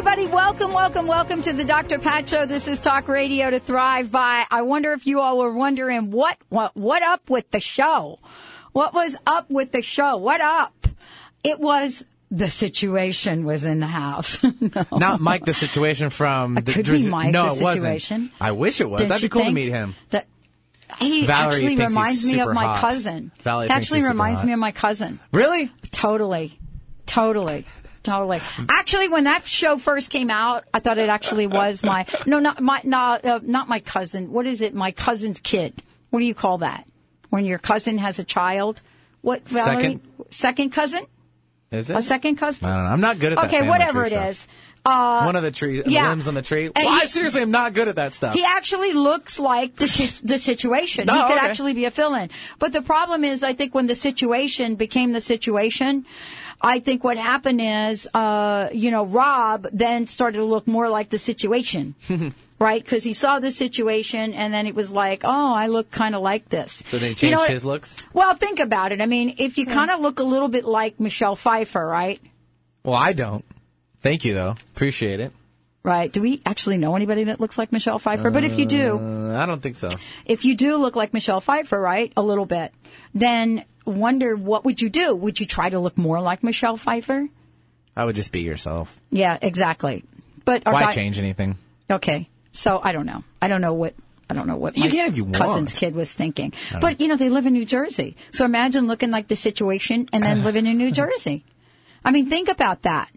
Everybody, welcome, welcome, welcome to the Dr. Pat Show. This is Talk Radio to Thrive by. I wonder if you all were wondering what, what, what up with the show? What was up with the show? What up? It was the situation was in the house. no. Not Mike, the situation from It the could be Mike, No, the it situation. wasn't. I wish it was. Didn't That'd be cool to meet him. That he Valerie actually reminds me of my hot. cousin. Valerie He actually reminds hot. me of my cousin. Really? Totally. Totally. Totally. Actually, when that show first came out, I thought it actually was my no, not my not uh, not my cousin. What is it? My cousin's kid. What do you call that? When your cousin has a child? What Valerie? Second. Second cousin? Is it? A second cousin? I don't know. I'm not good at that. Okay, whatever it stuff. is. Uh, One of the trees, yeah. limbs on the tree. Well, I seriously am not good at that stuff. He actually looks like the the situation. No, he could okay. actually be a fill-in. But the problem is, I think when the situation became the situation, I think what happened is, uh, you know, Rob then started to look more like the situation. Right, because he saw the situation, and then it was like, "Oh, I look kind of like this." So they he You changed know his looks? Well, think about it. I mean, if you kind of look a little bit like Michelle Pfeiffer, right? Well, I don't. Thank you, though. Appreciate it. Right? Do we actually know anybody that looks like Michelle Pfeiffer? but if you do, Uh, I don't think so. if you do look like Michelle Pfeiffer, right, a little bit, then wonder what would you do? Would you try to look more like Michelle Pfeiffer? I would just be yourself. Yeah, exactly. But Why guy- change anything? Okay, so I don't know. I don't know what. I don't know what You my you cousin's want. kid was thinking. But, you know, they live in New Jersey. So imagine looking like the situation and then living in New Jersey. I mean, think about that.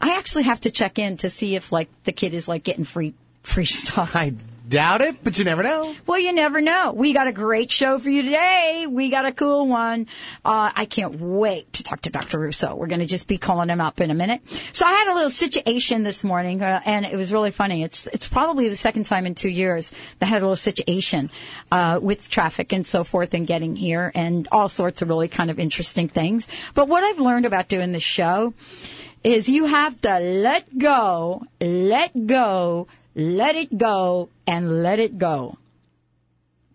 I actually have to check in to see if, like, the kid is, like, getting free, free stuff. I doubt it, but you never know. Well, you never know. We got a great show for you today. We got a cool one. Uh, I can't wait to talk to Dr. Russo. We're going to just be calling him up in a minute. So I had a little situation this morning, uh, and it was really funny. It's it's probably the second time in two years that I had a little situation uh, with traffic and so forth and getting here, and all sorts of really kind of interesting things. But what I've learned about doing this show is you have to let go, let go, let it go, and let it go.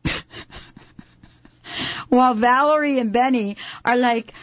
While Valerie and Benny are like,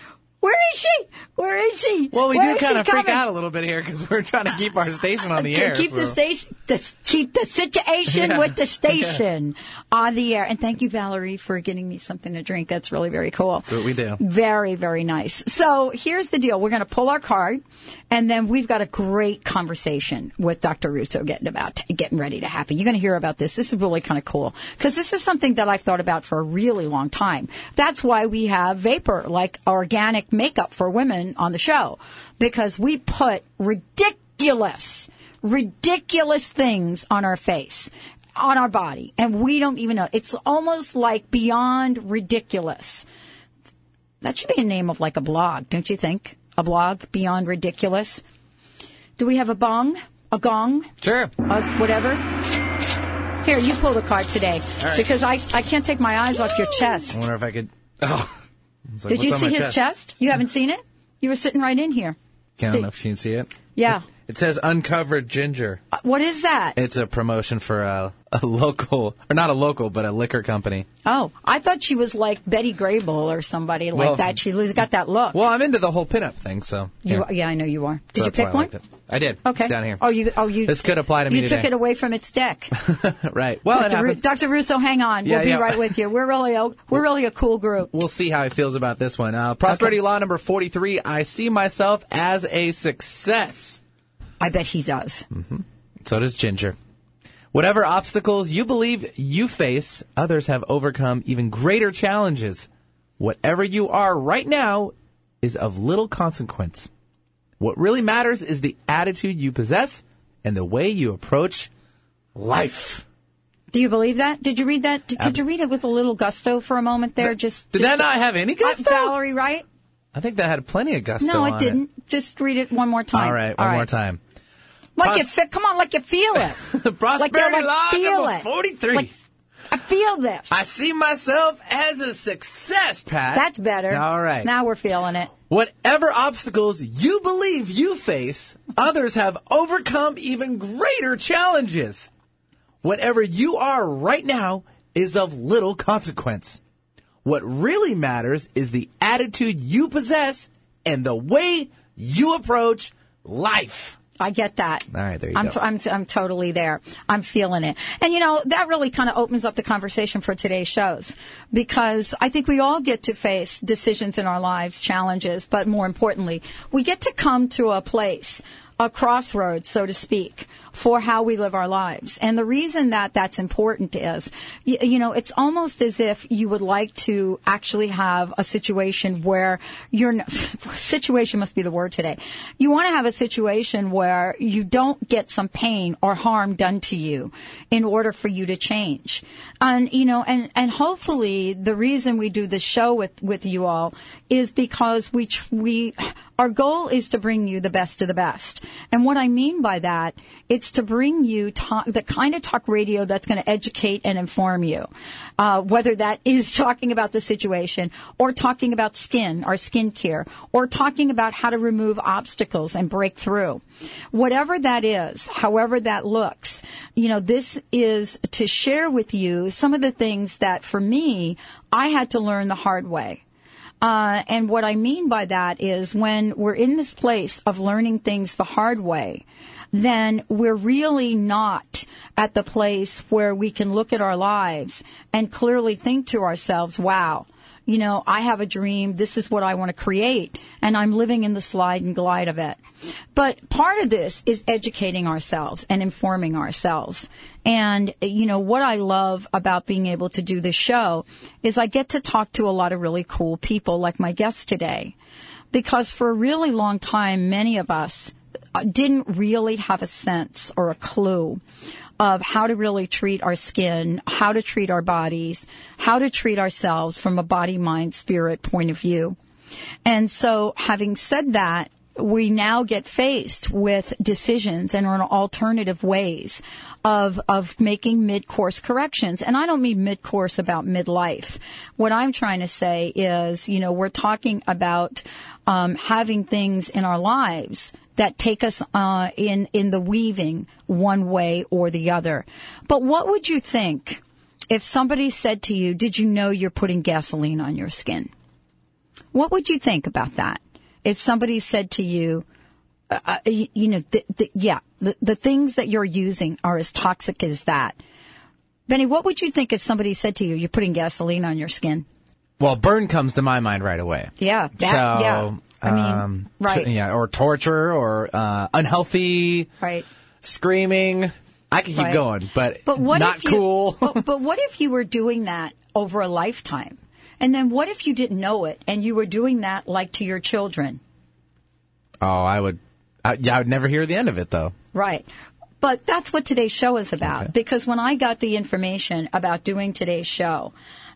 where is she? Where is she? Well, we Where do kind of freak coming?" out a little bit here because we're trying to keep our station on the air. Keep the station, the, keep the situation Yeah. with the station on the air. And thank you, Valerie, for getting me something to drink. That's really very cool. That's what we do. Very, very nice. So here's the deal. We're going to pull our card and then we've got a great conversation with Dr. Russo getting about, getting ready to happen. You're going to hear about this. This is really kind of cool because this is something that I've thought about for a really long time. That's why we have Vapor, like organic makeup for women on the show because we put ridiculous, ridiculous things on our face on our body and we don't even know. It's almost like beyond ridiculous. That should be a name of like a blog, don't you think? A blog beyond ridiculous. Do we have a bong? A gong? Sure. Uh, whatever? Here, you pull the card today right. because I, I can't take my eyes off your chest. I wonder if I could. Oh. Like, Did you see his chest? You haven't seen it? You were sitting right in here. I don't know if you can see it. Yeah. It says uncovered ginger. Uh, What is that? It's a promotion for a, a local, or not a local, but a liquor company. Oh, I thought she was like Betty Grable or somebody like Well- that. She's got that look. Well, I'm into the whole pinup thing, so. You, yeah, I know you are. Did you pick one? I did. Okay. It's down here. Oh, you. Oh, you. This could apply to me You took today. it away from its deck. right. Well, it Dr. Ru- Dr. Russo, hang on. Yeah, we'll be yeah. right with you. We're really a, we're really a cool group. We'll see how he feels about this one. Uh, prosperity Okay. law number 43. I see myself as a success. I bet he does. Mm-hmm. So does Ginger. Whatever obstacles you believe you face, others have overcome even greater challenges. Whatever you are right now is of little consequence. What really matters is the attitude you possess and the way you approach life. Do you believe that? Did you read that? Did, could you read it with a little gusto for a moment there? Just Did just that not have any gusto? Valerie, right? I think that had plenty of gusto. No, it didn't. Just read it one more time. All right, one more time. Like you Pros- fe- come on, like you feel it. Prosperity like like law feel number it. 43. Like, I feel this. I see myself as a success, Pat. That's better. All right. Now we're feeling it. Whatever obstacles you believe you face, others have overcome even greater challenges. Whatever you are right now is of little consequence. What really matters is the attitude you possess and the way you approach life. I get that. All right, there you I'm, go. I'm, I'm totally there. I'm feeling it. And you know, that really kind of opens up the conversation for today's shows because I think we all get to face decisions in our lives, challenges, but more importantly, we get to come to a place a crossroads, so to speak, for how we live our lives. And the reason that that's important is, you, you, know, it's almost as if you would like to actually have a situation where you're, situation must be the word today. You want to have a situation where you don't get some pain or harm done to you in order for you to change. And, you know, and, and hopefully the reason we do this show with, with you all is because we, we, our goal is to bring you the best of the best. And what I mean by that, it's to bring you talk, the kind of talk radio that's going to educate and inform you. Uh, whether that is talking about the situation or talking about skin or skin care or talking about how to remove obstacles and break through. Whatever that is, however that looks, you know, this is to share with you some of the things that for me, I had to learn the hard way. Uh, and what I mean by that is when we're in this place of learning things the hard way, then we're really not at the place where we can look at our lives and clearly think to ourselves, wow, you know, I have a dream. This is what I want to create. And I'm living in the slide and glide of it. But part of this is educating ourselves and informing ourselves. And, you know, what I love about being able to do this show is I get to talk to a lot of really cool people like my guest today. Because for a really long time, many of us didn't really have a sense or a clue of how to really treat our skin, how to treat our bodies, how to treat ourselves from a body, mind, spirit point of view. And so having said that, we now get faced with decisions and alternative ways of of making mid-course corrections. And I don't mean mid-course about midlife. What I'm trying to say is, you know, we're talking about um, having things in our lives that take us uh, in in the weaving one way or the other. But what would you think if somebody said to you, "Did you know you're putting gasoline on your skin?" What would you think about that? If somebody said to you, uh, uh you, you, know, the, the, yeah, the, the things that you're using are as toxic as that. Benny, what would you think if somebody said to you, "You're putting gasoline on your skin"? Well, burn comes to my mind right away. Yeah, that, so, yeah. I mean, um, right. t- yeah, or torture, or uh, unhealthy, right? Screaming. I can keep Right. going, but, But what not if you, cool. but, but what if you were doing that over a lifetime? And then what if you didn't know it and you were doing that like to your children? oh, I would. I, yeah, I would never hear the end of it though. Right. But that's what today's show is about. Because when I got the information about doing today's show,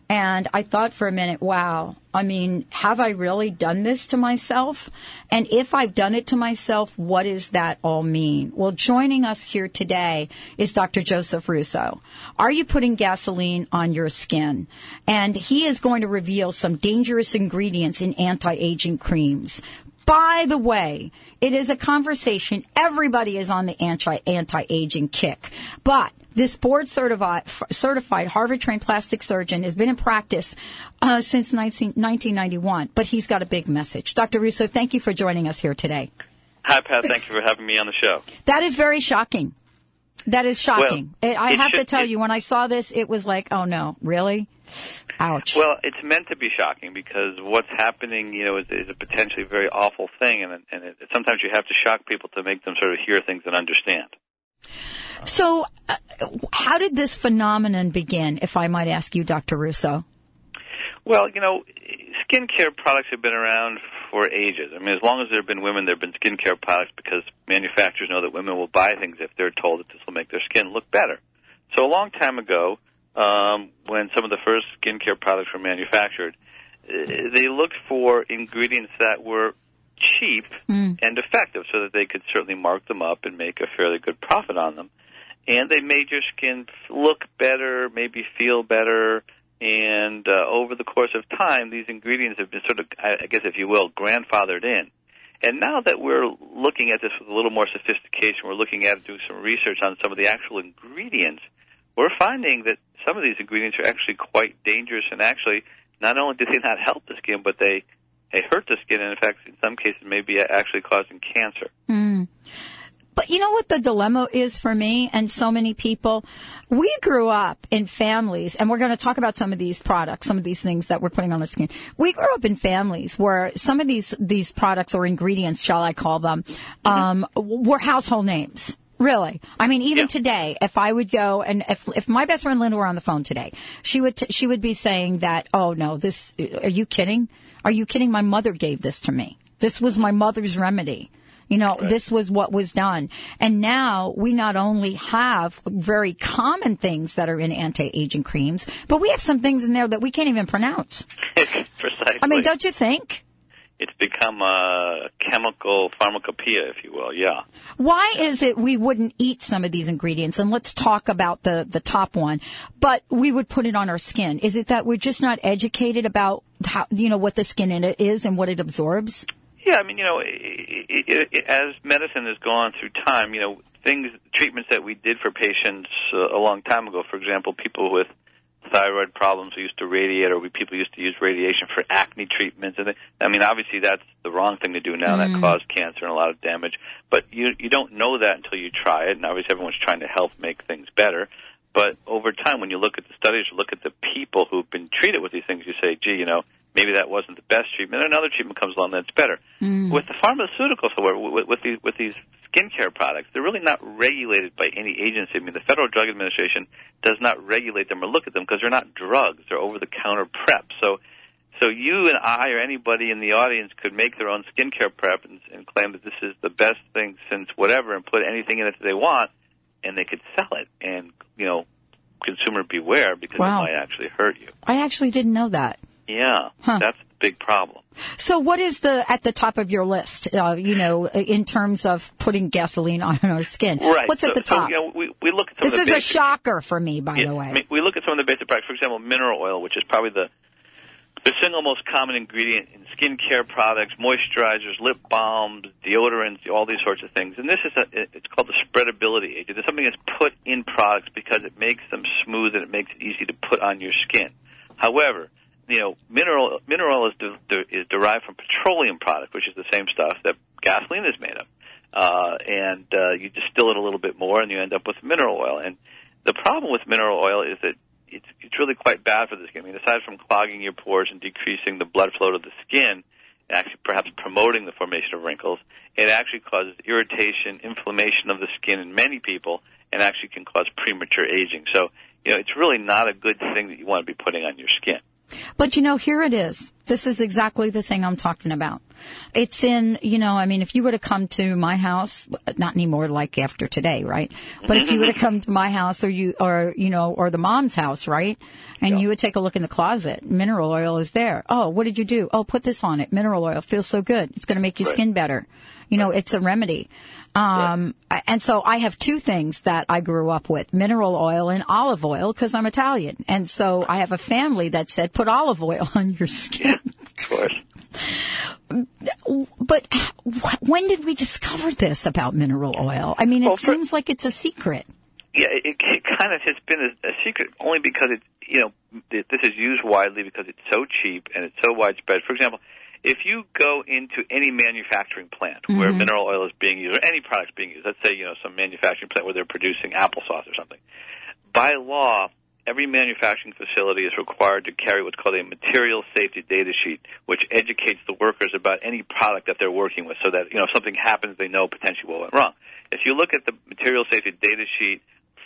and I thought for a minute, wow, I mean, have I really done this to myself? And if I've done it to myself, what does that all mean? Well, joining us here today is Dr. Joseph Russo. Are you putting gasoline on your skin? And he is going to reveal some dangerous ingredients in anti-aging creams. By the way, it is a conversation. Everybody is on the anti anti aging kick, but this board certified certified Harvard trained plastic surgeon has been in practice uh, since 19, 1991. But he's got a big message. Dr. Russo, thank you for joining us here today. Hi, Pat. Thank you for having me on the show. That is very shocking. That is shocking. Well, it, I it have to tell it- you, when I saw this, it was like, oh no, really? Ouch. Well, it's meant to be shocking because what's happening, you know, is, is a potentially very awful thing, and, and it, sometimes you have to shock people to make them sort of hear things and understand. So, uh, how did this phenomenon begin, if I might ask you, Dr. Russo? Well, you know, skincare products have been around for ages. I mean, as long as there have been women, there have been skincare products because manufacturers know that women will buy things if they're told that this will make their skin look better. So a long time ago, um, when some of the first skincare products were manufactured, uh, they looked for ingredients that were cheap and effective so that they could certainly mark them up and make a fairly good profit on them. And they made your skin look better, maybe feel better. And uh, over the course of time, these ingredients have been sort of, I guess, if you will, grandfathered in. And now that we're looking at this with a little more sophistication, we're looking at doing some research on some of the actual ingredients. We're finding that some of these ingredients are actually quite dangerous, and actually, not only do they not help the skin, but they they hurt the skin, and in fact, in some cases, maybe actually causing cancer. Mm. But you know what the dilemma is for me and so many people? We grew up in families, and we're going to talk about some of these products, some of these things that we're putting on our skin. We grew up in families where some of these, these products or ingredients, shall I call them, um, were household names. Really. I mean, even Yeah. today, if I would go and if, if my best friend Linda were on the phone today, she would, t- she would be saying that, oh no, this, are you kidding? Are you kidding? My mother gave this to me. This was my mother's remedy. You know, this was what was done. And now we not only have very common things that are in anti-aging creams, but we have some things in there that we can't even pronounce. Precisely. I mean, don't you think? it's become a chemical pharmacopoeia, if you will. Yeah. Why is it we wouldn't eat some of these ingredients? And let's talk about the, the top one, but we would put it on our skin. Is it that we're just not educated about how, you know, what the skin in it is and what it absorbs? Yeah, I mean, you know, i i i as medicine has gone through time, you know, things, treatments that we did for patients uh, a long time ago, for example, people with thyroid problems we used to radiate, or we, people used to use radiation for acne treatments. And I mean, obviously, that's the wrong thing to do now. That caused cancer and a lot of damage. But you you don't know that until you try it. And obviously, everyone's trying to help make things better. But over time, when you look at the studies, you look at the people who've been treated with these things, you say, gee, you know, maybe that wasn't the best treatment. Another treatment comes along that's better. Mm. With the pharmaceuticals, however, with, with these with these skincare products, they're really not regulated by any agency. I mean, the Federal Drug Administration does not regulate them or look at them because they're not drugs; they're over-the-counter prep. So, so you and I or anybody in the audience could make their own skincare prep and, and claim that this is the best thing since whatever, and put anything in it that they want, and they could sell it. And you know, consumer beware because Wow. it might actually hurt you. I actually didn't know that. Yeah, Huh. that's the big problem. So what is the, at the top of your list, uh, you know, in terms of putting gasoline on our skin? Right. What's so, at the so, top? you know, we, we look at some this of is the a shocker for me, by Yeah, the way. we look at some of the basic products. For example, mineral oil, which is probably the the single most common ingredient in skincare products, moisturizers, lip balms, deodorants, all these sorts of things. And this is a, it's called the spreadability agent. It's something that's put in products because it makes them smooth and it makes it easy to put on your skin. However, you know, mineral mineral is, de, de, is derived from petroleum product, which is the same stuff that gasoline is made of. Uh, and uh, you distill it a little bit more, and you end up with mineral oil. And the problem with mineral oil is that it's it's really quite bad for the skin. I mean, aside from clogging your pores and decreasing the blood flow to the skin, and actually perhaps promoting the formation of wrinkles, it actually causes irritation, inflammation of the skin in many people, and actually can cause premature aging. So, you know, it's really not a good thing that you want to be putting on your skin. But you know, here it is. This is exactly the thing I'm talking about. It's in, you know, I mean, if you were to come to my house, not anymore like after today, right? But if you were to come to my house or you, or, you know, or the mom's house, right? And you would take a look in the closet, mineral oil is there. Oh, what did you do? Oh, put this on it. Mineral oil feels so good. It's going to make your Right. skin better. You know, it's a remedy. Um, and so I have two things that I grew up with, mineral oil and olive oil because I'm Italian. And so I have a family that said, put olive oil on your skin. Of course. But wh- when did we discover this about mineral oil? I mean, it Well, for- seems like it's a secret. Yeah, it, it kind of has been a, a secret only because it's you know th- this is used widely because it's so cheap and it's so widespread. For example, if you go into any manufacturing plant where mm-hmm. mineral oil is being used or any product's being used, let's say you know some manufacturing plant where they're producing applesauce or something, by law. Every manufacturing facility is required to carry what's called a material safety data sheet, which educates the workers about any product that they're working with, so that you know if something happens, they know potentially what went wrong. If you look at the material safety data sheet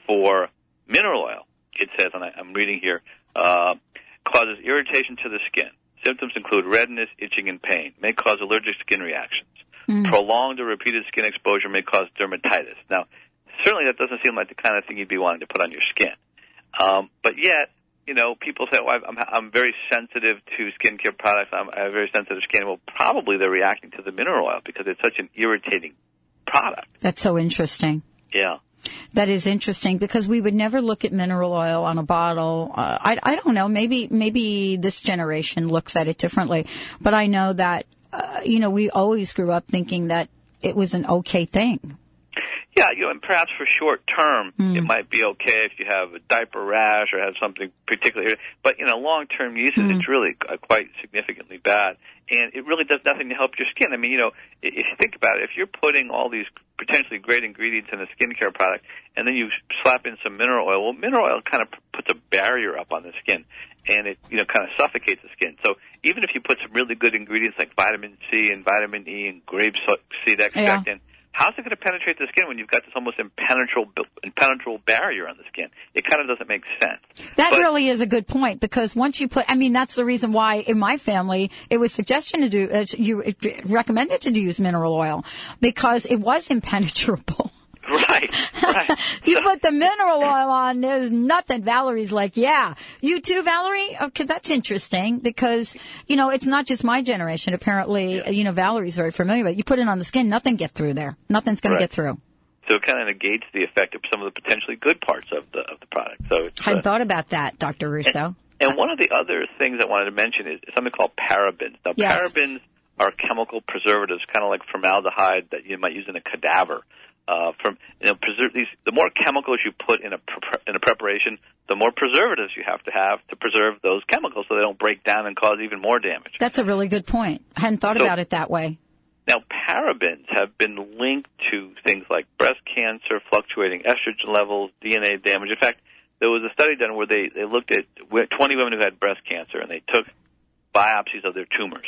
for mineral oil, it says, and I, I'm reading here, uh, causes irritation to the skin. Symptoms include redness, itching, and pain. May cause allergic skin reactions. Prolonged or repeated skin exposure may cause dermatitis. Now, certainly that doesn't seem like the kind of thing you'd be wanting to put on your skin. Um, but yet, you know, people say, well, I'm, I'm very sensitive to skincare products. I'm, I have very sensitive skin. Well, probably they're reacting to the mineral oil because it's such an irritating product. That's so interesting. Yeah. That is interesting because we would never look at mineral oil on a bottle. Uh, I, I don't know. Maybe maybe this generation looks at it differently, but I know that uh, you know we always grew up thinking that it was an okay thing. Yeah, you know, and perhaps for short term, mm. it might be okay if you have a diaper rash or have something particular. But you know, long term uses, mm. it's really quite significantly bad, and it really does nothing to help your skin. I mean, you know, if you think about it, if you're putting all these potentially great ingredients in a skincare product, and then you slap in some mineral oil, well, mineral oil kind of puts a barrier up on the skin, and it you know kind of suffocates the skin. So even if you put some really good ingredients like vitamin C and vitamin E and grape seed extract yeah. in how's it going to penetrate the skin when you've got this almost impenetrable impenetrable barrier on the skin? It kind of doesn't make sense. That but, really is a good point because once you put, I mean, that's the reason why in my family it was suggestion to do, uh, you recommended to use mineral oil because it was impenetrable. Right, right. you put the mineral oil on, there's nothing. Valerie's like, yeah. You too, Valerie? Okay, that's interesting because, you know, it's not just my generation. Apparently, yeah. you know, Valerie's very familiar with it. You put it on the skin, nothing get through there. Nothing's going right. to get through. So it kind of negates the effect of some of the potentially good parts of the of the product. So I hadn't uh, thought about that, Dr. Russo. And, and, one of the other things I wanted to mention is something called parabens. Now, yes. parabens are chemical preservatives, kind of like formaldehyde that you might use in a cadaver uh, from you know preserve these. The more chemicals you put in a pre- in a preparation, the more preservatives you have to have to preserve those chemicals so they don't break down and cause even more damage. That's a really good point. I hadn't thought so, about it that way. Now, parabens have been linked to things like breast cancer, fluctuating estrogen levels, DNA damage. In fact, there was a study done where they, they looked at 20 women who had breast cancer and they took biopsies of their tumors.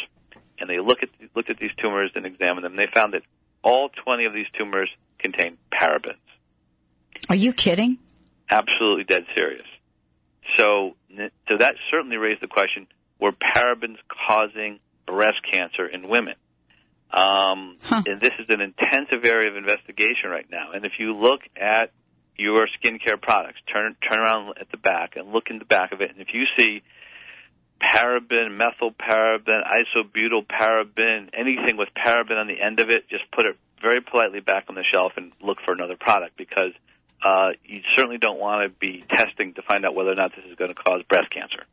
And they look at, looked at these tumors and examined them. And they found that all 20 of these tumors contain parabens. Are you kidding? Absolutely dead serious. So, so that certainly raised the question: Were parabens causing breast cancer in women? Um, huh. And this is an intensive area of investigation right now. And if you look at your skincare products, turn turn around at the back and look in the back of it, and if you see paraben, methylparaben, isobutyl paraben, anything with paraben on the end of it, just put it very politely back on the shelf and look for another product because uh, you certainly don't want to be testing to find out whether or not this is going to cause breast cancer.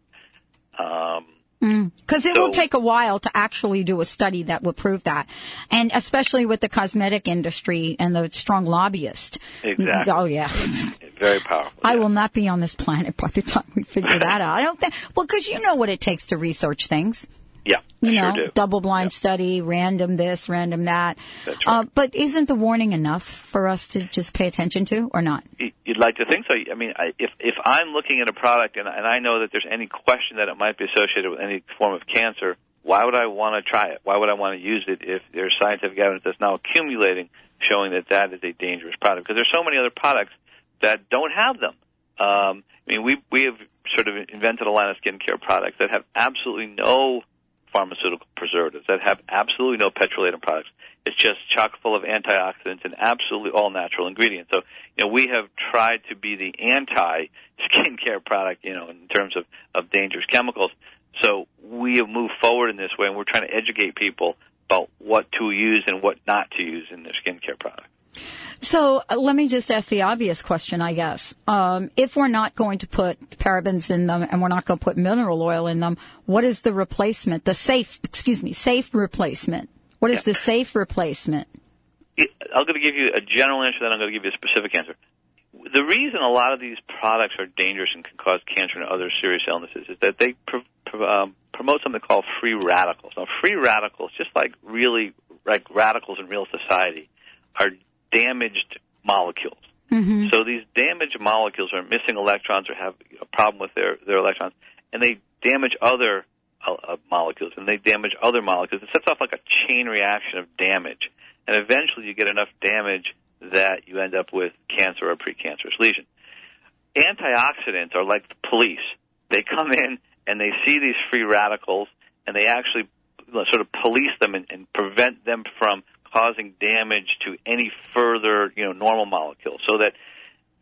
Um, because mm, it so, will take a while to actually do a study that will prove that, and especially with the cosmetic industry and the strong lobbyist. Exactly. Oh yeah. Very powerful. I will not be on this planet by the time we figure that out. I don't think. Well, because you know what it takes to research things. Yeah, you know, sure double blind yeah. study, random this, random that. That's right. Uh, but isn't the warning enough for us to just pay attention to, or not? You'd like to think so. I mean, if if I'm looking at a product and, and I know that there's any question that it might be associated with any form of cancer, why would I want to try it? Why would I want to use it if there's scientific evidence that's now accumulating showing that that is a dangerous product? Because there's so many other products that don't have them. Um, I mean, we we have sort of invented a line of skincare products that have absolutely no pharmaceutical preservatives that have absolutely no petrolatum products. It's just chock full of antioxidants and absolutely all natural ingredients. So, you know, we have tried to be the anti skincare product, you know, in terms of, of dangerous chemicals. So we have moved forward in this way and we're trying to educate people about what to use and what not to use in their skincare product. So uh, let me just ask the obvious question, I guess. Um, if we're not going to put parabens in them and we're not going to put mineral oil in them, what is the replacement? The safe, excuse me, safe replacement. What is yeah. the safe replacement? I'm going to give you a general answer, then I'm going to give you a specific answer. The reason a lot of these products are dangerous and can cause cancer and other serious illnesses is that they pro- pro- um, promote something called free radicals. Now, free radicals, just like really like radicals in real society, are damaged molecules. Mm-hmm. So these damaged molecules are missing electrons or have a problem with their, their electrons, and they damage other uh, uh, molecules, and they damage other molecules. It sets off like a chain reaction of damage, and eventually you get enough damage that you end up with cancer or precancerous lesion. Antioxidants are like the police. They come in and they see these free radicals, and they actually sort of police them and, and prevent them from causing damage to any further, you know, normal molecules. So that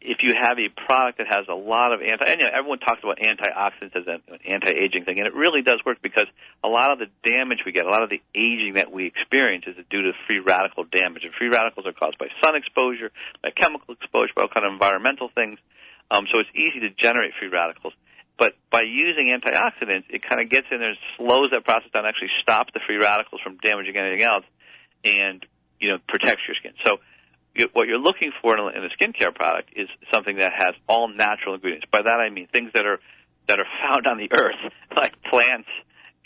if you have a product that has a lot of anti, and you know, everyone talks about antioxidants as an anti-aging thing, and it really does work because a lot of the damage we get, a lot of the aging that we experience is due to free radical damage. And free radicals are caused by sun exposure, by chemical exposure, by all kind of environmental things. Um, so it's easy to generate free radicals. But by using antioxidants, it kind of gets in there and slows that process down, actually stops the free radicals from damaging anything else, and you know protects your skin. So what you're looking for in a skincare product is something that has all natural ingredients. By that I mean things that are that are found on the earth, like plants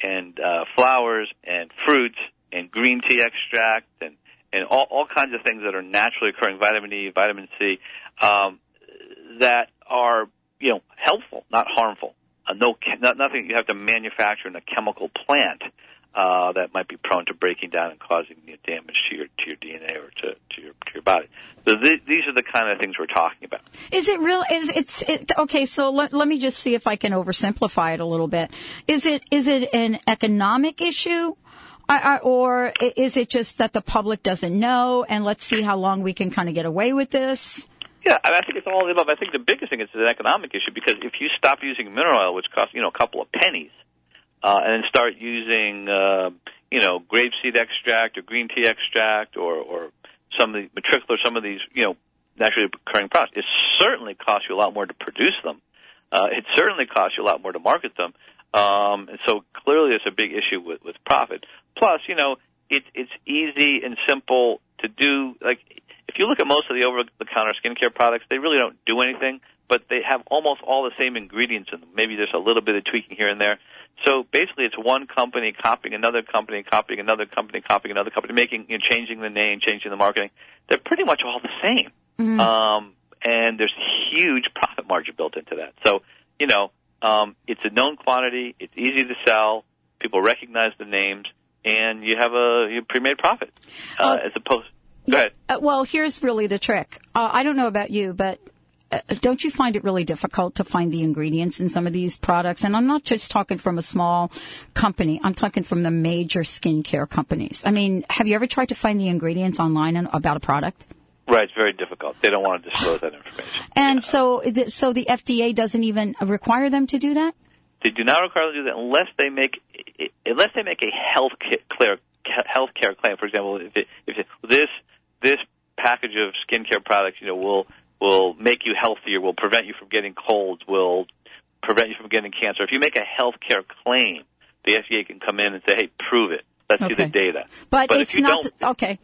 and uh, flowers and fruits and green tea extract and and all, all kinds of things that are naturally occurring, vitamin E, vitamin C, um, that are you know helpful, not harmful. Uh, no, not, nothing you have to manufacture in a chemical plant uh, that might be prone to breaking down and causing you know, damage to your to your DNA or to, to your to your body. So th- these are the kind of things we're talking about. Is it real? Is it's it, okay? So let, let me just see if I can oversimplify it a little bit. Is it is it an economic issue? or is it just that the public doesn't know and let's see how long we can kind of get away with this? Yeah, I think it's all of the above. I think the biggest thing is an economic issue because if you stop using mineral oil, which costs you know a couple of pennies, uh, and start using, uh, you know, grapeseed extract or green tea extract or, or some of the matricular, some of these, you know, naturally occurring products. It certainly costs you a lot more to produce them. Uh, it certainly costs you a lot more to market them. Um, and so clearly it's a big issue with, with profit. Plus, you know, it, it's easy and simple to do. Like, if you look at most of the over-the-counter skincare products, they really don't do anything, but they have almost all the same ingredients in them. Maybe there's a little bit of tweaking here and there. So basically, it's one company copying another company, copying another company, copying another company, making you know, changing the name, changing the marketing. They're pretty much all the same, mm-hmm. um, and there's huge profit margin built into that. So you know, um, it's a known quantity. It's easy to sell. People recognize the names, and you have a you pre-made profit uh, uh, as opposed. Go ahead. Uh, well, here's really the trick. Uh, I don't know about you, but Uh, don't you find it really difficult to find the ingredients in some of these products? And I'm not just talking from a small company. I'm talking from the major skincare companies. I mean, have you ever tried to find the ingredients online about a product? Right, it's very difficult. They don't want to disclose that information. And yeah. so, so the FDA doesn't even require them to do that. They do not require them to do that unless they make unless they make a health care health care claim. For example, if, it, if it, this this package of skincare products, you know, will will make you healthier, will prevent you from getting colds, will prevent you from getting cancer. If you make a health care claim, the FDA can come in and say, "Hey, prove it. Let's okay. see the data." But, but it's not the, okay.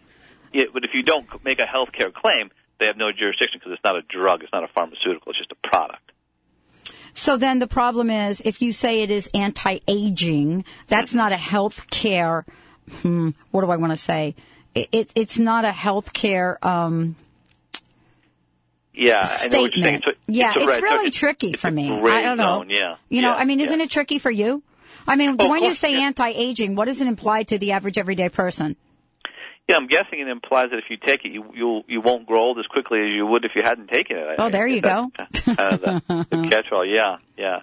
Yeah, but if you don't make a health care claim, they have no jurisdiction because it's not a drug, it's not a pharmaceutical, it's just a product. So then the problem is, if you say it is anti-aging, that's not a health care. Hmm, what do I want to say? It, it's not a health care. Um, yeah, statement. It's, yeah, it's, it's really tricky it's for me. I don't know. Zone, yeah. You know, yeah, I mean, isn't it tricky for you? I mean, oh, when course, you say anti-aging, what does it imply to the average everyday person? Yeah, I'm guessing it implies that if you take it, you you you won't grow old as quickly as you would if you hadn't taken it. Oh, there you go. kind of the, the catch-all. Yeah, yeah.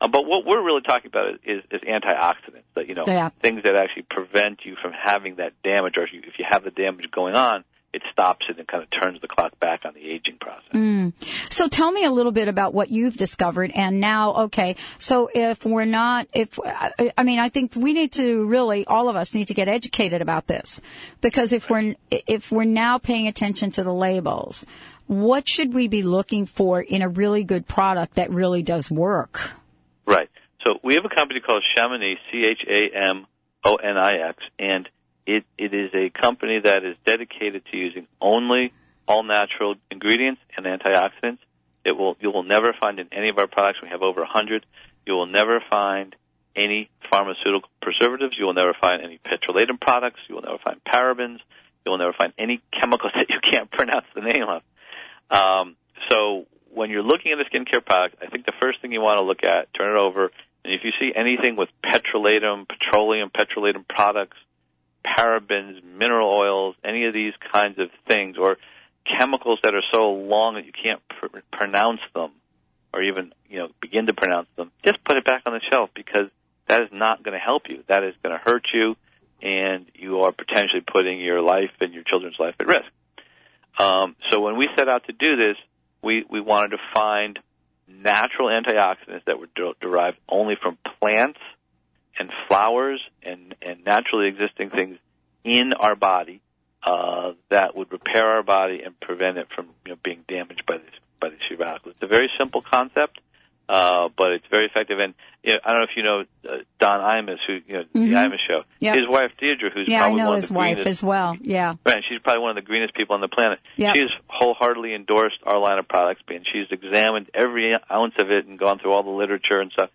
Uh, but what we're really talking about is, is antioxidants. That you know, yeah. things that actually prevent you from having that damage, or if you, if you have the damage going on, it stops it and kind of turns the clock back on the aging process. Mm. So tell me a little bit about what you've discovered. And now, okay, so if we're not, if, I mean, I think we need to really, all of us need to get educated about this because if we're, if we're now paying attention to the labels, what should we be looking for in a really good product that really does work? Right. So we have a company called Chamonix, C-H-A-M-O-N-I-X, and it, it is a company that is dedicated to using only all natural ingredients and antioxidants. It will you will never find in any of our products. We have over a hundred. You will never find any pharmaceutical preservatives. You will never find any petrolatum products. You will never find parabens. You will never find any chemicals that you can't pronounce the name of. Um, so when you're looking at a skincare product, I think the first thing you want to look at, turn it over, and if you see anything with petrolatum, petroleum, petrolatum products, parabens, mineral oils, any of these kinds of things, or chemicals that are so long that you can't pr- pronounce them, or even you know begin to pronounce them, just put it back on the shelf because that is not going to help you. That is going to hurt you, and you are potentially putting your life and your children's life at risk. Um, so when we set out to do this, we we wanted to find natural antioxidants that were de- derived only from plants and flowers and and naturally existing things in our body uh, that would repair our body and prevent it from you know, being damaged by these by these free radicals. It's a very simple concept, uh, but it's very effective. And you know, I don't know if you know uh, Don Imus, who you know Mhm. the Imus show. Yep. His wife Deirdre, who's Yeah, I know one his of the wife greenest, as well. Yeah. Right, she's probably one of the greenest people on the planet. Yep. She has wholeheartedly endorsed our line of products, and she's examined every ounce of it and gone through all the literature and stuff.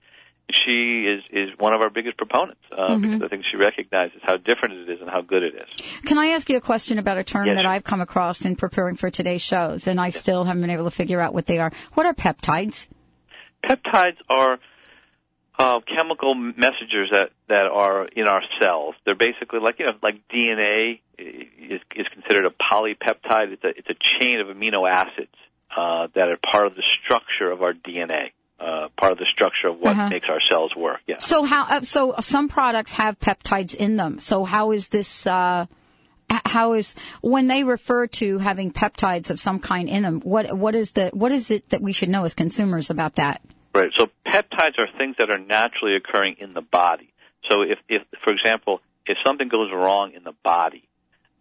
She is is one of our biggest proponents uh, Mm-hmm. because I think she recognizes how different it is and how good it is. Can I ask you a question about a term Yes, that sure. I've come across in preparing for today's shows, and I still haven't been able to figure out what they are? What are peptides? Peptides are uh, chemical messengers that that are in our cells. They're basically like you know like DNA is is considered a polypeptide. It's a it's a chain of amino acids uh, that are part of the structure of our DNA. Uh, part of the structure of what Uh-huh. makes our cells work. Yeah. So how? Uh, so some products have peptides in them. So how is this? Uh, how is when they refer to having peptides of some kind in them? What what is the what is it that we should know as consumers about that? Right. So peptides are things that are naturally occurring in the body. So if, if for example, if something goes wrong in the body,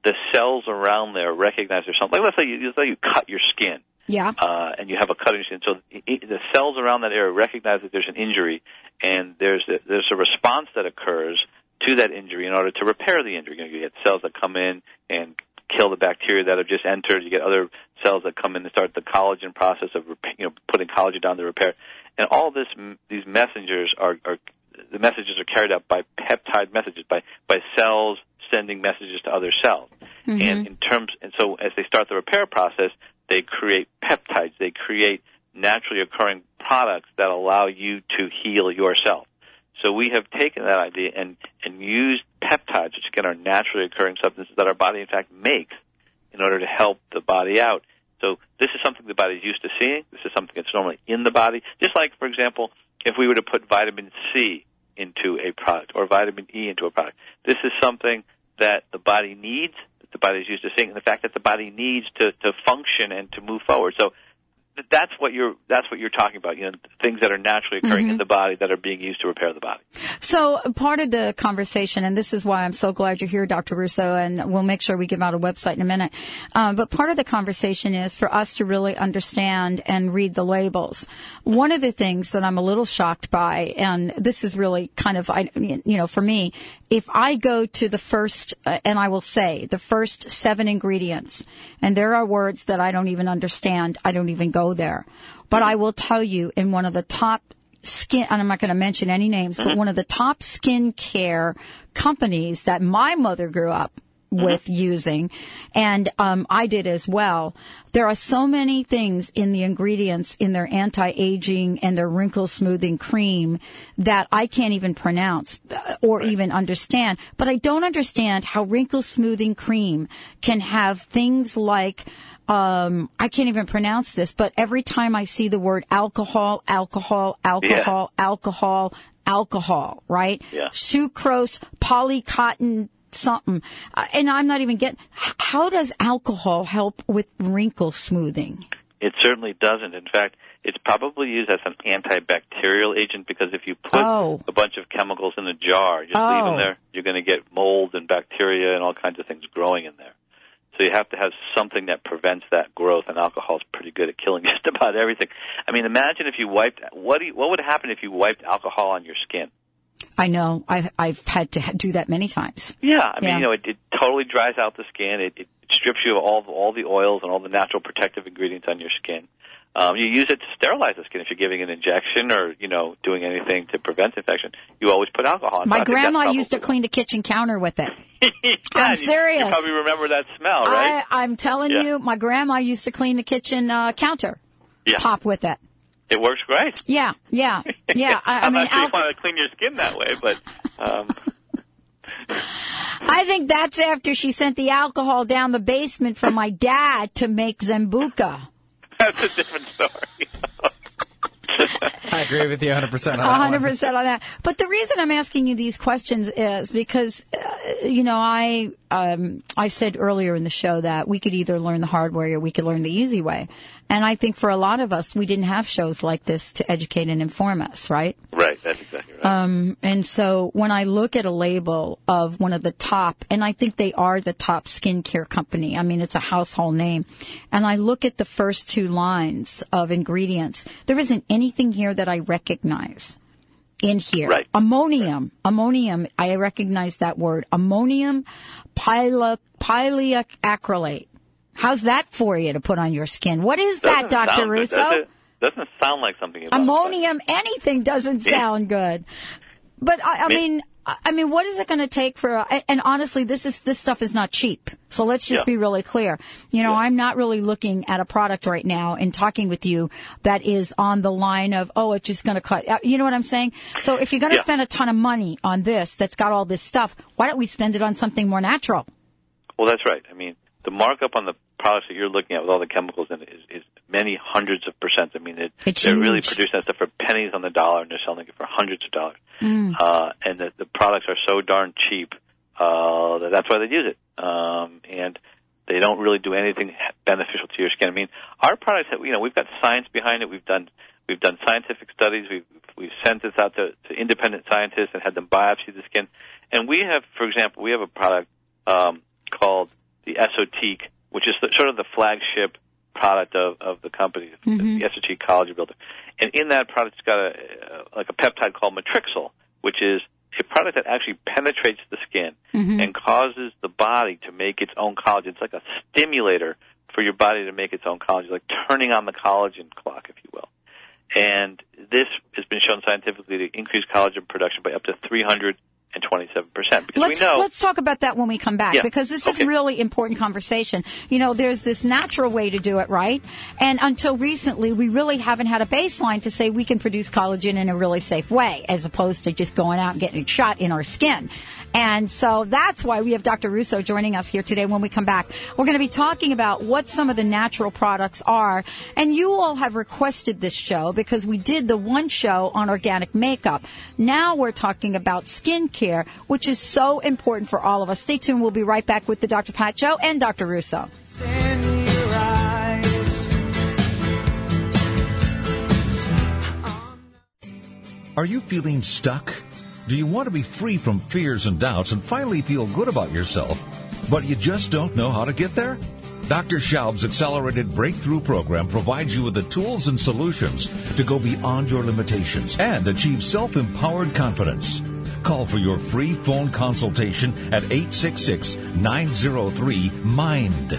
the cells around there recognize there's something. Like let's say you, let's say you cut your skin, Yeah. uh, and you have a cutting skin. So the cells around that area recognize that there's an injury, and there's a, there's a response that occurs to that injury in order to repair the injury. You, know, you get cells that come in and kill the bacteria that have just entered. You get other cells that come in and start the collagen process of you know putting collagen down to repair. And all this these messengers are, are the messages are carried out by peptide messages by by cells sending messages to other cells. And in terms and so as they start the repair process, they create peptides. They create naturally occurring products that allow you to heal yourself. So we have taken that idea and, and used peptides, which again are naturally occurring substances that our body in fact makes in order to help the body out. So this is something the body's used to seeing. This is something that's normally in the body. Just like, for example, if we were to put vitamin C into a product or vitamin E into a product, this is something that the body needs, that the body is used to seeing, and the fact that the body needs to, to function and to move forward. So that's what you're that's what you're talking about. You know, things that are naturally occurring in the body that are being used to repair the body. So part of the conversation, and this is why I'm so glad you're here, Dr. Russo, and we'll make sure we give out a website in a minute. Um, but part of the conversation is for us to really understand and read the labels. One of the things that I'm a little shocked by, and this is really kind of, I, you know, for me, if I go to the first, uh, and I will say the first seven ingredients, and there are words that I don't even understand, I don't even go there. But I will tell you in one of the top skin, and I'm not going to mention any names, but one of the top skin care companies that my mother grew up with using, and um, I did as well. There are so many things in the ingredients in their anti-aging and their wrinkle smoothing cream that I can't even pronounce uh, or even understand. But I don't understand how wrinkle smoothing cream can have things like um, I can't even pronounce this, but every time I see the word alcohol, alcohol, alcohol, alcohol, alcohol, right? Yeah. Sucrose, polycotton, something. Uh, and I'm not even getting, how does alcohol help with wrinkle smoothing? It certainly doesn't. In fact, it's probably used as an antibacterial agent because if you put Oh. a bunch of chemicals in a jar, just leave Oh. them there, you're going to get mold and bacteria and all kinds of things growing in there. So you have to have something that prevents that growth, and alcohol is pretty good at killing just about everything. I mean, imagine if you wiped what do you, what would happen if you wiped alcohol on your skin? I know I've, I've had to do that many times. Yeah, I mean, Yeah. you know, it, it totally dries out the skin. It, it strips you of all all the oils and all the natural protective ingredients on your skin. Um, you use it to sterilize the skin if you're giving an injection or you know doing anything to prevent infection. You always put alcohol. in. My grandma used to clean the kitchen counter with it. Yeah, I'm serious. You probably remember that smell, right? I, I'm telling Yeah. you, my grandma used to clean the kitchen uh, counter Yeah. top with it. it works great. Yeah, yeah, yeah. I, I I'm mean, not sure you want to clean your skin that way, but um, I think that's after she sent the alcohol down the basement for my dad to make Sambuca. that's a different story. I agree with you 100% on that. 100% on that. But the reason I'm asking you these questions is because, uh, you know, I, um, I said earlier in the show that we could either learn the hard way or we could learn the easy way. And I think for a lot of us, we didn't have shows like this to educate and inform us, right? Right, that's exactly right. Um, and so when I look at a label of one of the top, and I think they are the top skincare company, I mean, it's a household name, and I look at the first two lines of ingredients, there isn't anything here that I recognize in here. Right. Ammonium. Ammonium, I recognize that word. Ammonium poly- polyacrylate. How's that for you to put on your skin? What is that, Doesn't Dr. sound good, Russo? does it? Doesn't sound like something. Ammonium, anything doesn't sound good. But I, I Me- mean, I mean, what is it going to take for? And honestly, this is this stuff is not cheap. So let's just Yeah. be really clear. You know, I'm not really looking at a product right now and talking with you that is on the line of, oh, it's just going to cut. uh, You know what I'm saying? So if you're going to Yeah. spend a ton of money on this, that's got all this stuff, why don't we spend it on something more natural? Well, that's right. I mean, the markup on the products that you're looking at with all the chemicals in it is, is many hundreds of percent. I mean, it, It's they're really producing that stuff for pennies on the dollar, and they're selling it for hundreds of dollars. Mm. Uh, and the, the products are so darn cheap uh, that that's why they use it. Um, and they don't really do anything beneficial to your skin. I mean, our products, have, you know, we've got science behind it. We've done we've done scientific studies. We've we've sent this out to, to independent scientists and had them biopsy the skin. And we have, for example, we have a product um, called the Esotique, which is the, sort of the flagship product of, of the company, the Esotique Collagen Builder. And in that product, it's got a, uh, like a peptide called Matrixyl, which is a product that actually penetrates the skin and causes the body to make its own collagen. It's like a stimulator for your body to make its own collagen, like turning on the collagen clock, if you will. And this has been shown scientifically to increase collagen production by up to 327%. Because Let's we know let's talk about that when we come back Yeah. because this is Okay. really important conversation. You know, there's this natural way to do it, right? And until recently, we really haven't had a baseline to say we can produce collagen in a really safe way, as opposed to just going out and getting it shot in our skin. And so that's why we have Dr. Russo joining us here today when we come back. We're going to be talking about what some of the natural products are. And you all have requested this show because we did the one show on organic makeup. Now we're talking about skincare, which is so important for all of us. Stay tuned. We'll be right back with the Dr. Pat Show and Dr. Russo. Are you feeling stuck? Do you want to be free from fears and doubts and finally feel good about yourself, but you just don't know how to get there? Dr. Schaub's accelerated breakthrough program provides you with the tools and solutions to go beyond your limitations and achieve self-empowered confidence. Call for your free phone consultation at 866-903-MIND.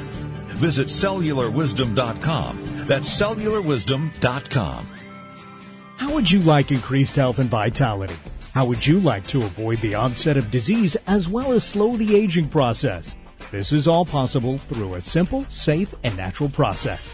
Visit cellularwisdom.com. That's cellularwisdom.com. How would you like increased health and vitality? How would you like to avoid the onset of disease as well as slow the aging process? This is all possible through a simple, safe, and natural process.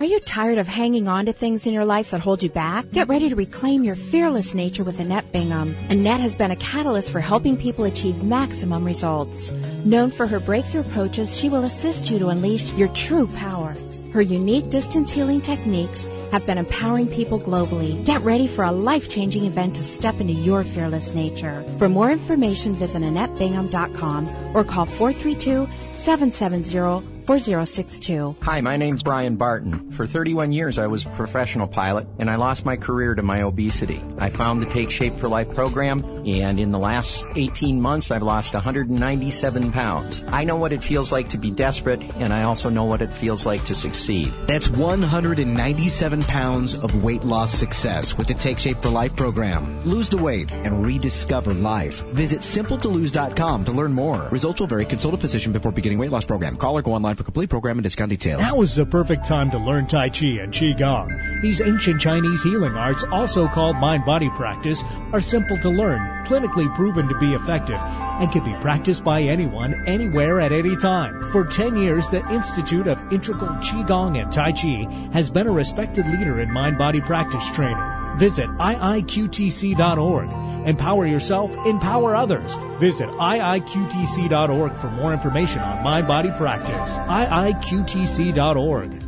Are you tired of hanging on to things in your life that hold you back? Get ready to reclaim your fearless nature with Annette Bingham. Annette has been a catalyst for helping people achieve maximum results. Known for her breakthrough approaches, she will assist you to unleash your true power. Her unique distance healing techniques have been empowering people globally. Get ready for a life changing event to step into your fearless nature. For more information, visit AnnetteBingham.com or call 432 770-4062. Hi, my name's Brian Barton. For 31 years, I was a professional pilot, and I lost my career to my obesity. I found the Take Shape for Life program, and in the last 18 months, I've lost 197 pounds. I know what it feels like to be desperate, and I also know what it feels like to succeed. That's 197 pounds of weight loss success with the Take Shape for Life program. Lose the weight and rediscover life. Visit simpletolose.com to learn more. Results will vary. Consult a physician before beginning weight loss program. Call or go online for complete program and discount details. Now is the perfect time to learn Tai Chi and Qi Gong. These ancient Chinese healing arts, also called mind body practice, are simple to learn, clinically proven to be effective, and can be practiced by anyone, anywhere, at any time. For 10 years, the Institute of Integral Qi Gong and Tai Chi has been a respected leader in mind body practice training. Visit iiqtc.org. Empower yourself, empower others. Visit iiqtc.org for more information on mind body practice. iiqtc.org.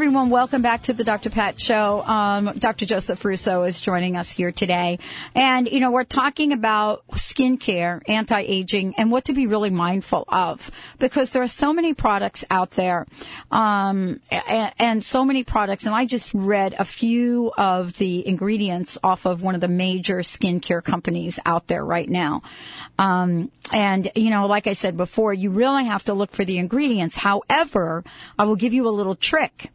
everyone. Welcome back to the Dr. Pat Show. Um, Dr. Joseph Russo is joining us here today. And, you know, we're talking about skincare, anti-aging, and what to be really mindful of. Because there are so many products out there, um, and, and so many products. And I just read a few of the ingredients off of one of the major skincare companies out there right now. Um, and, you know, like I said before, you really have to look for the ingredients. However, I will give you a little trick.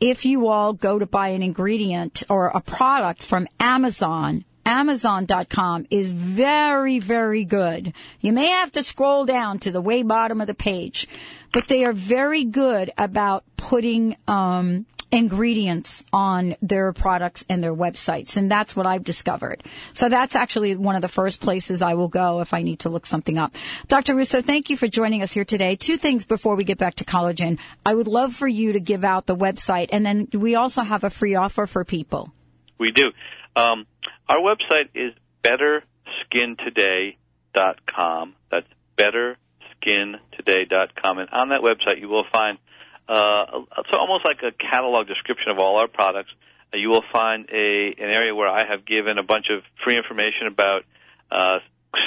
If you all go to buy an ingredient or a product from Amazon, Amazon.com is very, very good. You may have to scroll down to the way bottom of the page, but they are very good about putting, um, ingredients on their products and their websites. And that's what I've discovered. So that's actually one of the first places I will go if I need to look something up. Dr. Russo, thank you for joining us here today. Two things before we get back to collagen. I would love for you to give out the website and then we also have a free offer for people. We do. Um, our website is betterskintoday.com. That's betterskintoday.com. And on that website, you will find uh, so almost like a catalog description of all our products. Uh, you will find a an area where I have given a bunch of free information about uh,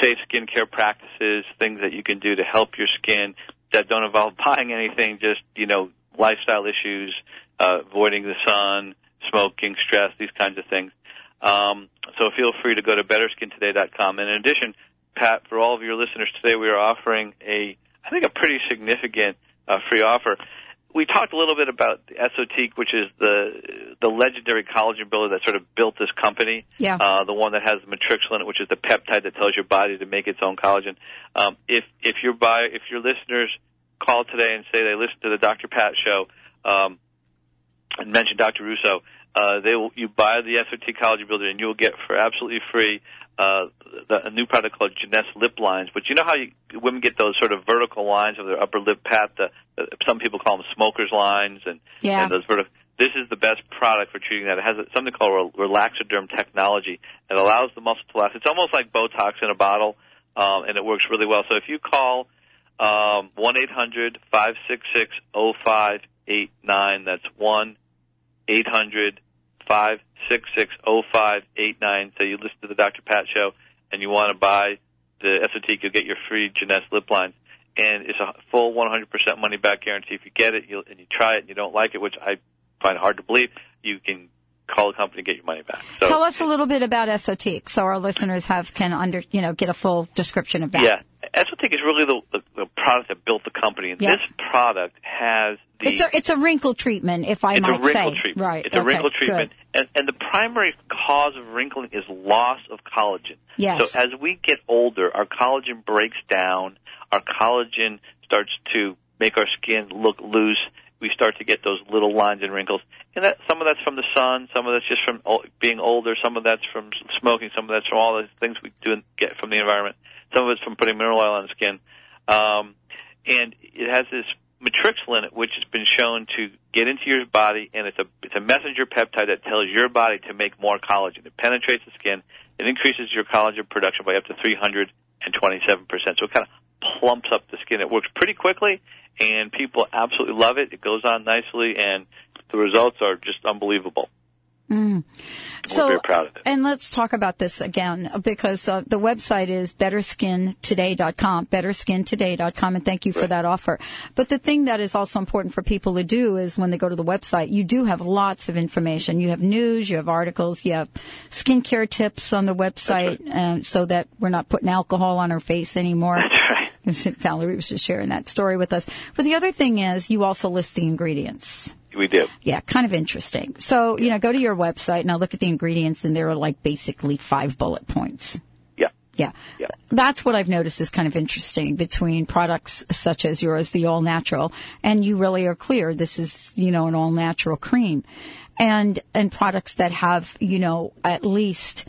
safe skincare practices, things that you can do to help your skin that don't involve buying anything, just you know lifestyle issues, uh, avoiding the sun, smoking, stress, these kinds of things. Um, so feel free to go to betterskintoday.com. And in addition, Pat, for all of your listeners today, we are offering a, I think, a pretty significant uh, free offer. We talked a little bit about the Esotique, which is the the legendary collagen builder that sort of built this company. Yeah. Uh, the one that has the Matrixyl, which is the peptide that tells your body to make its own collagen. Um, if if your buy if your listeners call today and say they listen to the Dr. Pat show um, and mention Dr. Russo, uh, they will you buy the Esotique Collagen Builder and you will get for absolutely free uh, the, a new product called Jeunesse Lip Lines. But you know how you, women get those sort of vertical lines of their upper lip pad? The, the, some people call them smokers lines, and, Yeah. and those vertical. This is the best product for treating that. It has something called Rel- Relaxoderm technology. It allows the muscle to relax. It's almost like Botox in a bottle, um, and it works really well. So if you call um, one eight hundred five six six zero five eight nine, that's one eight hundred five six six zero five eight nine. So you listen to the Dr. Pat show and you want to buy the Esotique, you'll get your free Jeunesse lip lines. And it's a full 100% money back guarantee. If you get it you'll, and you try it and you don't like it, which I find hard to believe, you can call the company and get your money back. So, Tell us a little bit about Esotique so our listeners have can under you know get a full description of that. yeah, Esotique is really the, the, the product that built the company. And Yeah. This product has the It's a it's a wrinkle treatment, if I it's might a wrinkle say. treatment. Right. It's a okay, wrinkle treatment, good. and, and the primary cause of wrinkling is loss of collagen. Yes. So as we get older, our collagen breaks down. Our collagen starts to make our skin look loose. We start to get those little lines and wrinkles, and that some of that's from the sun, some of that's just from being older, some of that's from smoking, some of that's from all the things we do get from the environment. Some of it's from putting mineral oil on the skin. Um, and it has this it, which has been shown to get into your body, and it's a it's a messenger peptide that tells your body to make more collagen. It penetrates the skin. It increases your collagen production by up to 300 and 27%. So it kind of plumps up the skin. It works pretty quickly, and people absolutely love it. It goes on nicely, and the results are just unbelievable. Mm. So, very proud of it. and let's talk about this again because uh, the website is betterskintoday.com, betterskintoday.com, and thank you for that offer. But the thing that is also important for people to do is when they go to the website, you do have lots of information. You have news, you have articles, you have skincare tips on the website, um, so that we're not putting alcohol on our face anymore. That's right. Valerie was just sharing that story with us. But the other thing is, you also list the ingredients. We do. Yeah, kind of interesting. So, you know, go to your website and I'll look at the ingredients and there are like basically five bullet points. Yeah. Yeah. Yeah. That's what I've noticed is kind of interesting between products such as yours, the all natural, and you really are clear this is, you know, an all natural cream. And, and products that have, you know, at least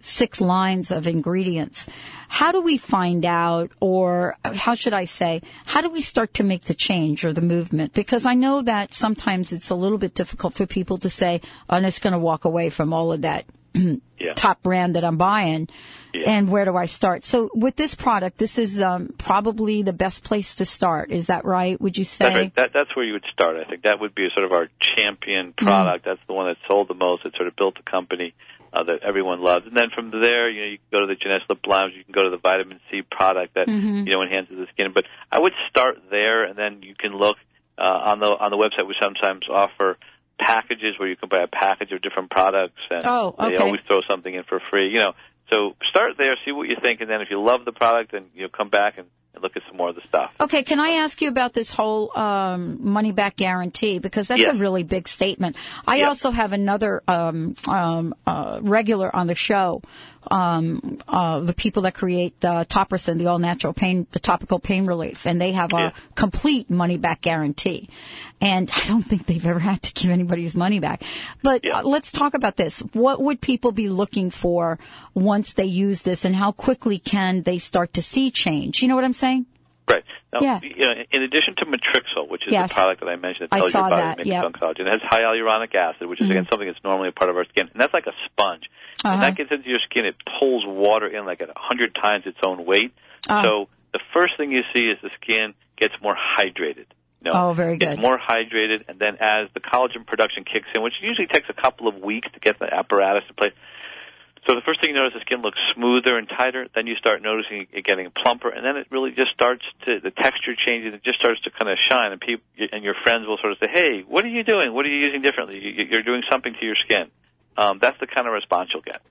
six lines of ingredients. How do we find out, or how should I say, how do we start to make the change or the movement? Because I know that sometimes it's a little bit difficult for people to say, I'm just going to walk away from all of that Yeah. top brand that I'm buying, Yeah. and where do I start? So with this product, this is um, probably the best place to start. Is that right? Would you say? That's right. That, that's where you would start. I think that would be sort of our champion Mm-hmm. product. That's the one that sold the most. It sort of built the company uh, that everyone loves. And then from there, you know, you can go to the Jeunesse Lip Lounge. You can go to the vitamin C product that Mm-hmm. you know enhances the skin. But I would start there, and then you can look uh, on the on the website. We sometimes offer packages where you can buy a package of different products, and Oh, they always throw something in for free. You know, so start there, see what you think, and then if you love the product, then you know, come back and, and look at some more of the stuff. Okay, can I ask you about this whole um, money back guarantee because that's Yes. a really big statement. I Yeah. also have another um, um, uh, regular on the show, um, uh, the people that create the Topricin, the all natural pain, the topical pain relief, and they have a complete money back guarantee. And I don't think they've ever had to give anybody his money back. But uh, let's talk about this. What would people be looking for once they use this, and how quickly can they start to see change? You know what I'm saying? Right. Now, Yeah. you know, in addition to Matrixyl, which is Yes. the product that I mentioned that tells your body that, to make yep. its collagen, it has hyaluronic acid, which is again something that's normally a part of our skin, and that's like a sponge. Uh-huh. When that gets into your skin, it pulls water in like a hundred times its own weight. Ah. So the first thing you see is the skin gets more hydrated. Know, Oh, very It's good. more hydrated, and then as the collagen production kicks in, which usually takes a couple of weeks to get the apparatus in place, so the first thing you notice, the skin looks smoother and tighter. Then you start noticing it getting plumper, and then it really just starts to the texture changes. It just starts to kind of shine, and people and your friends will sort of say, "Hey, what are you doing? What are you using differently? You- You're doing something to your skin." Um, that's the kind of response you'll get.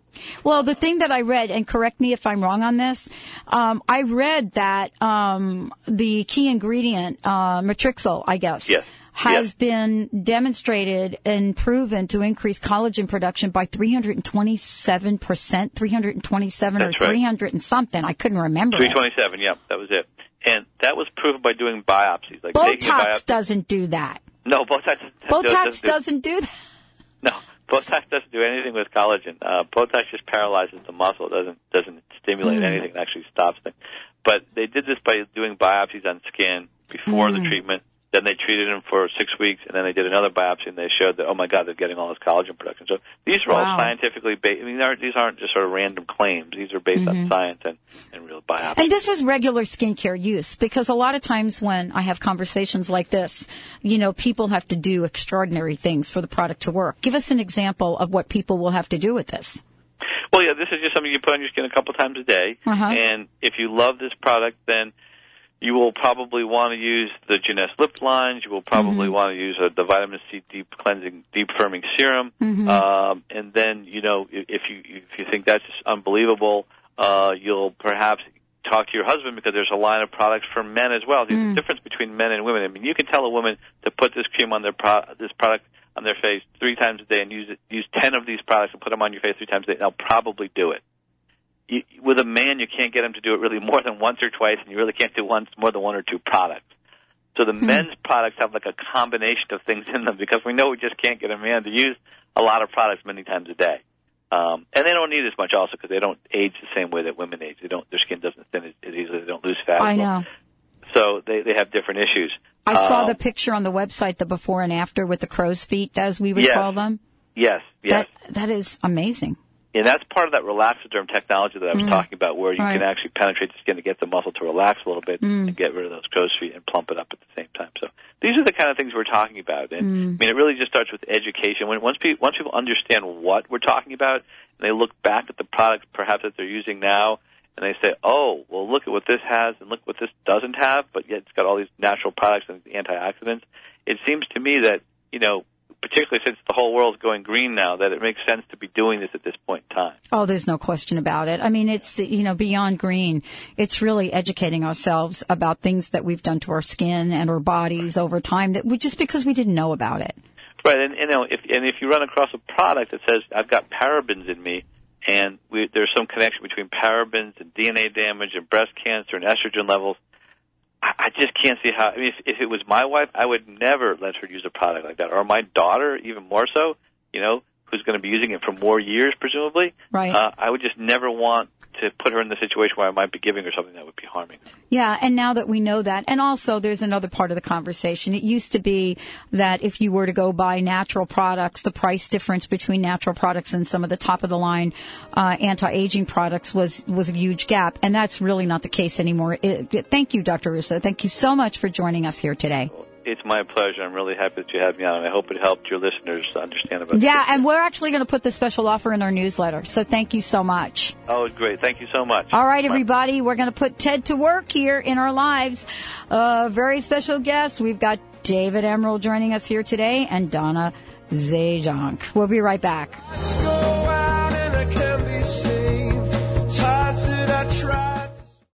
Well, the thing that I read, and correct me if I'm wrong on this, um, I read that um, the key ingredient, uh, matrixyl, I guess, Yes. Has Yes. been demonstrated and proven to increase collagen production by 327 percent, 327 or That's right. 300 and something. I couldn't remember. 327. it. Yeah, that was it. And that was proven by doing biopsies, like Botox biopsy. doesn't do that. No, Botox. Botox do- doesn't do that. No, Botox doesn't do anything with collagen. Uh, Botox just paralyzes the muscle. It doesn't doesn't stimulate Mm. anything. It actually stops it. But they did this by doing biopsies on skin before Mm. the treatment. Then they treated him for six weeks, and then they did another biopsy, and they showed that oh my god, they're getting all this collagen production. So these are Wow. all scientifically based. I mean, these aren't just sort of random claims. These are based on science and, and real biopsy. Mm-hmm. And this is regular skincare use because a lot of times when I have conversations like this, you know, people have to do extraordinary things for the product to work. Give us an example of what people will have to do with this. Well, yeah, this is just something you put on your skin a couple times a day. Uh-huh. And if you love this product, then you will probably want to use the Jeunesse Lip Line. You will probably want to use uh, the vitamin C deep cleansing, deep firming serum. Um, and then, you know, if if you if you think that's unbelievable, uh, you'll perhaps talk to your husband because there's a line of products for men as well. There's a difference between men and women. I mean, you can tell a woman to put this cream on their pro- this product on their face three times a day and use it, use ten of these products and put them on your face three times a day. And they'll probably do it. You, with a man, you can't get him to do it really more than once or twice, and you really can't do once more than one or two products. So the men's products have like a combination of things in them because we know we just can't get a man to use a lot of products many times a day. Um, and they don't need as much also because they don't age the same way that women age. They don't, their skin doesn't thin as, as easily. They don't lose fat. I well. know. So they, they have different issues. I saw Um, the picture on the website, the before and after with the crow's feet, as we would Yes. call them. Yes, yes. That, that is amazing. And that's part of that relaxoderm technology that I was Mm. talking about, where you Right. can actually penetrate the skin to get the muscle to relax a little bit Mm. and get rid of those crow's feet and plump it up at the same time. So these are the kind of things we're talking about, and Mm. I mean, it really just starts with education. When once people once people understand what we're talking about, and they look back at the products perhaps that they're using now, and they say, "Oh, well, look at what this has, and look what this doesn't have," but yet it's got all these natural products and antioxidants. It seems to me that you know, particularly since the whole world's going green now, that it makes sense to be doing this at this point in time. Oh, there's no question about it. I mean, it's, you know, beyond green. It's really educating ourselves about things that we've done to our skin and our bodies over time that we, just because we didn't know about it. Right, and you know, if and if you run across a product that says I've got parabens in me, and we, there's some connection between parabens and DNA damage and breast cancer and estrogen levels, I, just can't see how. I mean, if, if it was my wife, I would never let her use a product like that, or my daughter, even more so. You know, who's going to be using it for more years, presumably. Right. Uh, I would just never want to put her in the situation where I might be giving her something that would be harming her. Yeah, and now that we know that, and also there's another part of the conversation. It used to be that if you were to go buy natural products, the price difference between natural products and some of the top of the line uh, anti-aging products was was a huge gap, and that's really not the case anymore. It, it- thank you, Dr. Russo. Thank you so much for joining us here today it's my pleasure. I'm really happy that you have me on. I hope it helped your listeners understand about. Yeah, and we're actually going to put the special offer in our newsletter. So thank you so much. Oh, great! Thank you so much. All right, everybody, we're going to put Ted to work here in our lives. A very special guest. We've got David Emerald joining us here today, and Donna Zajonc. We'll be right back.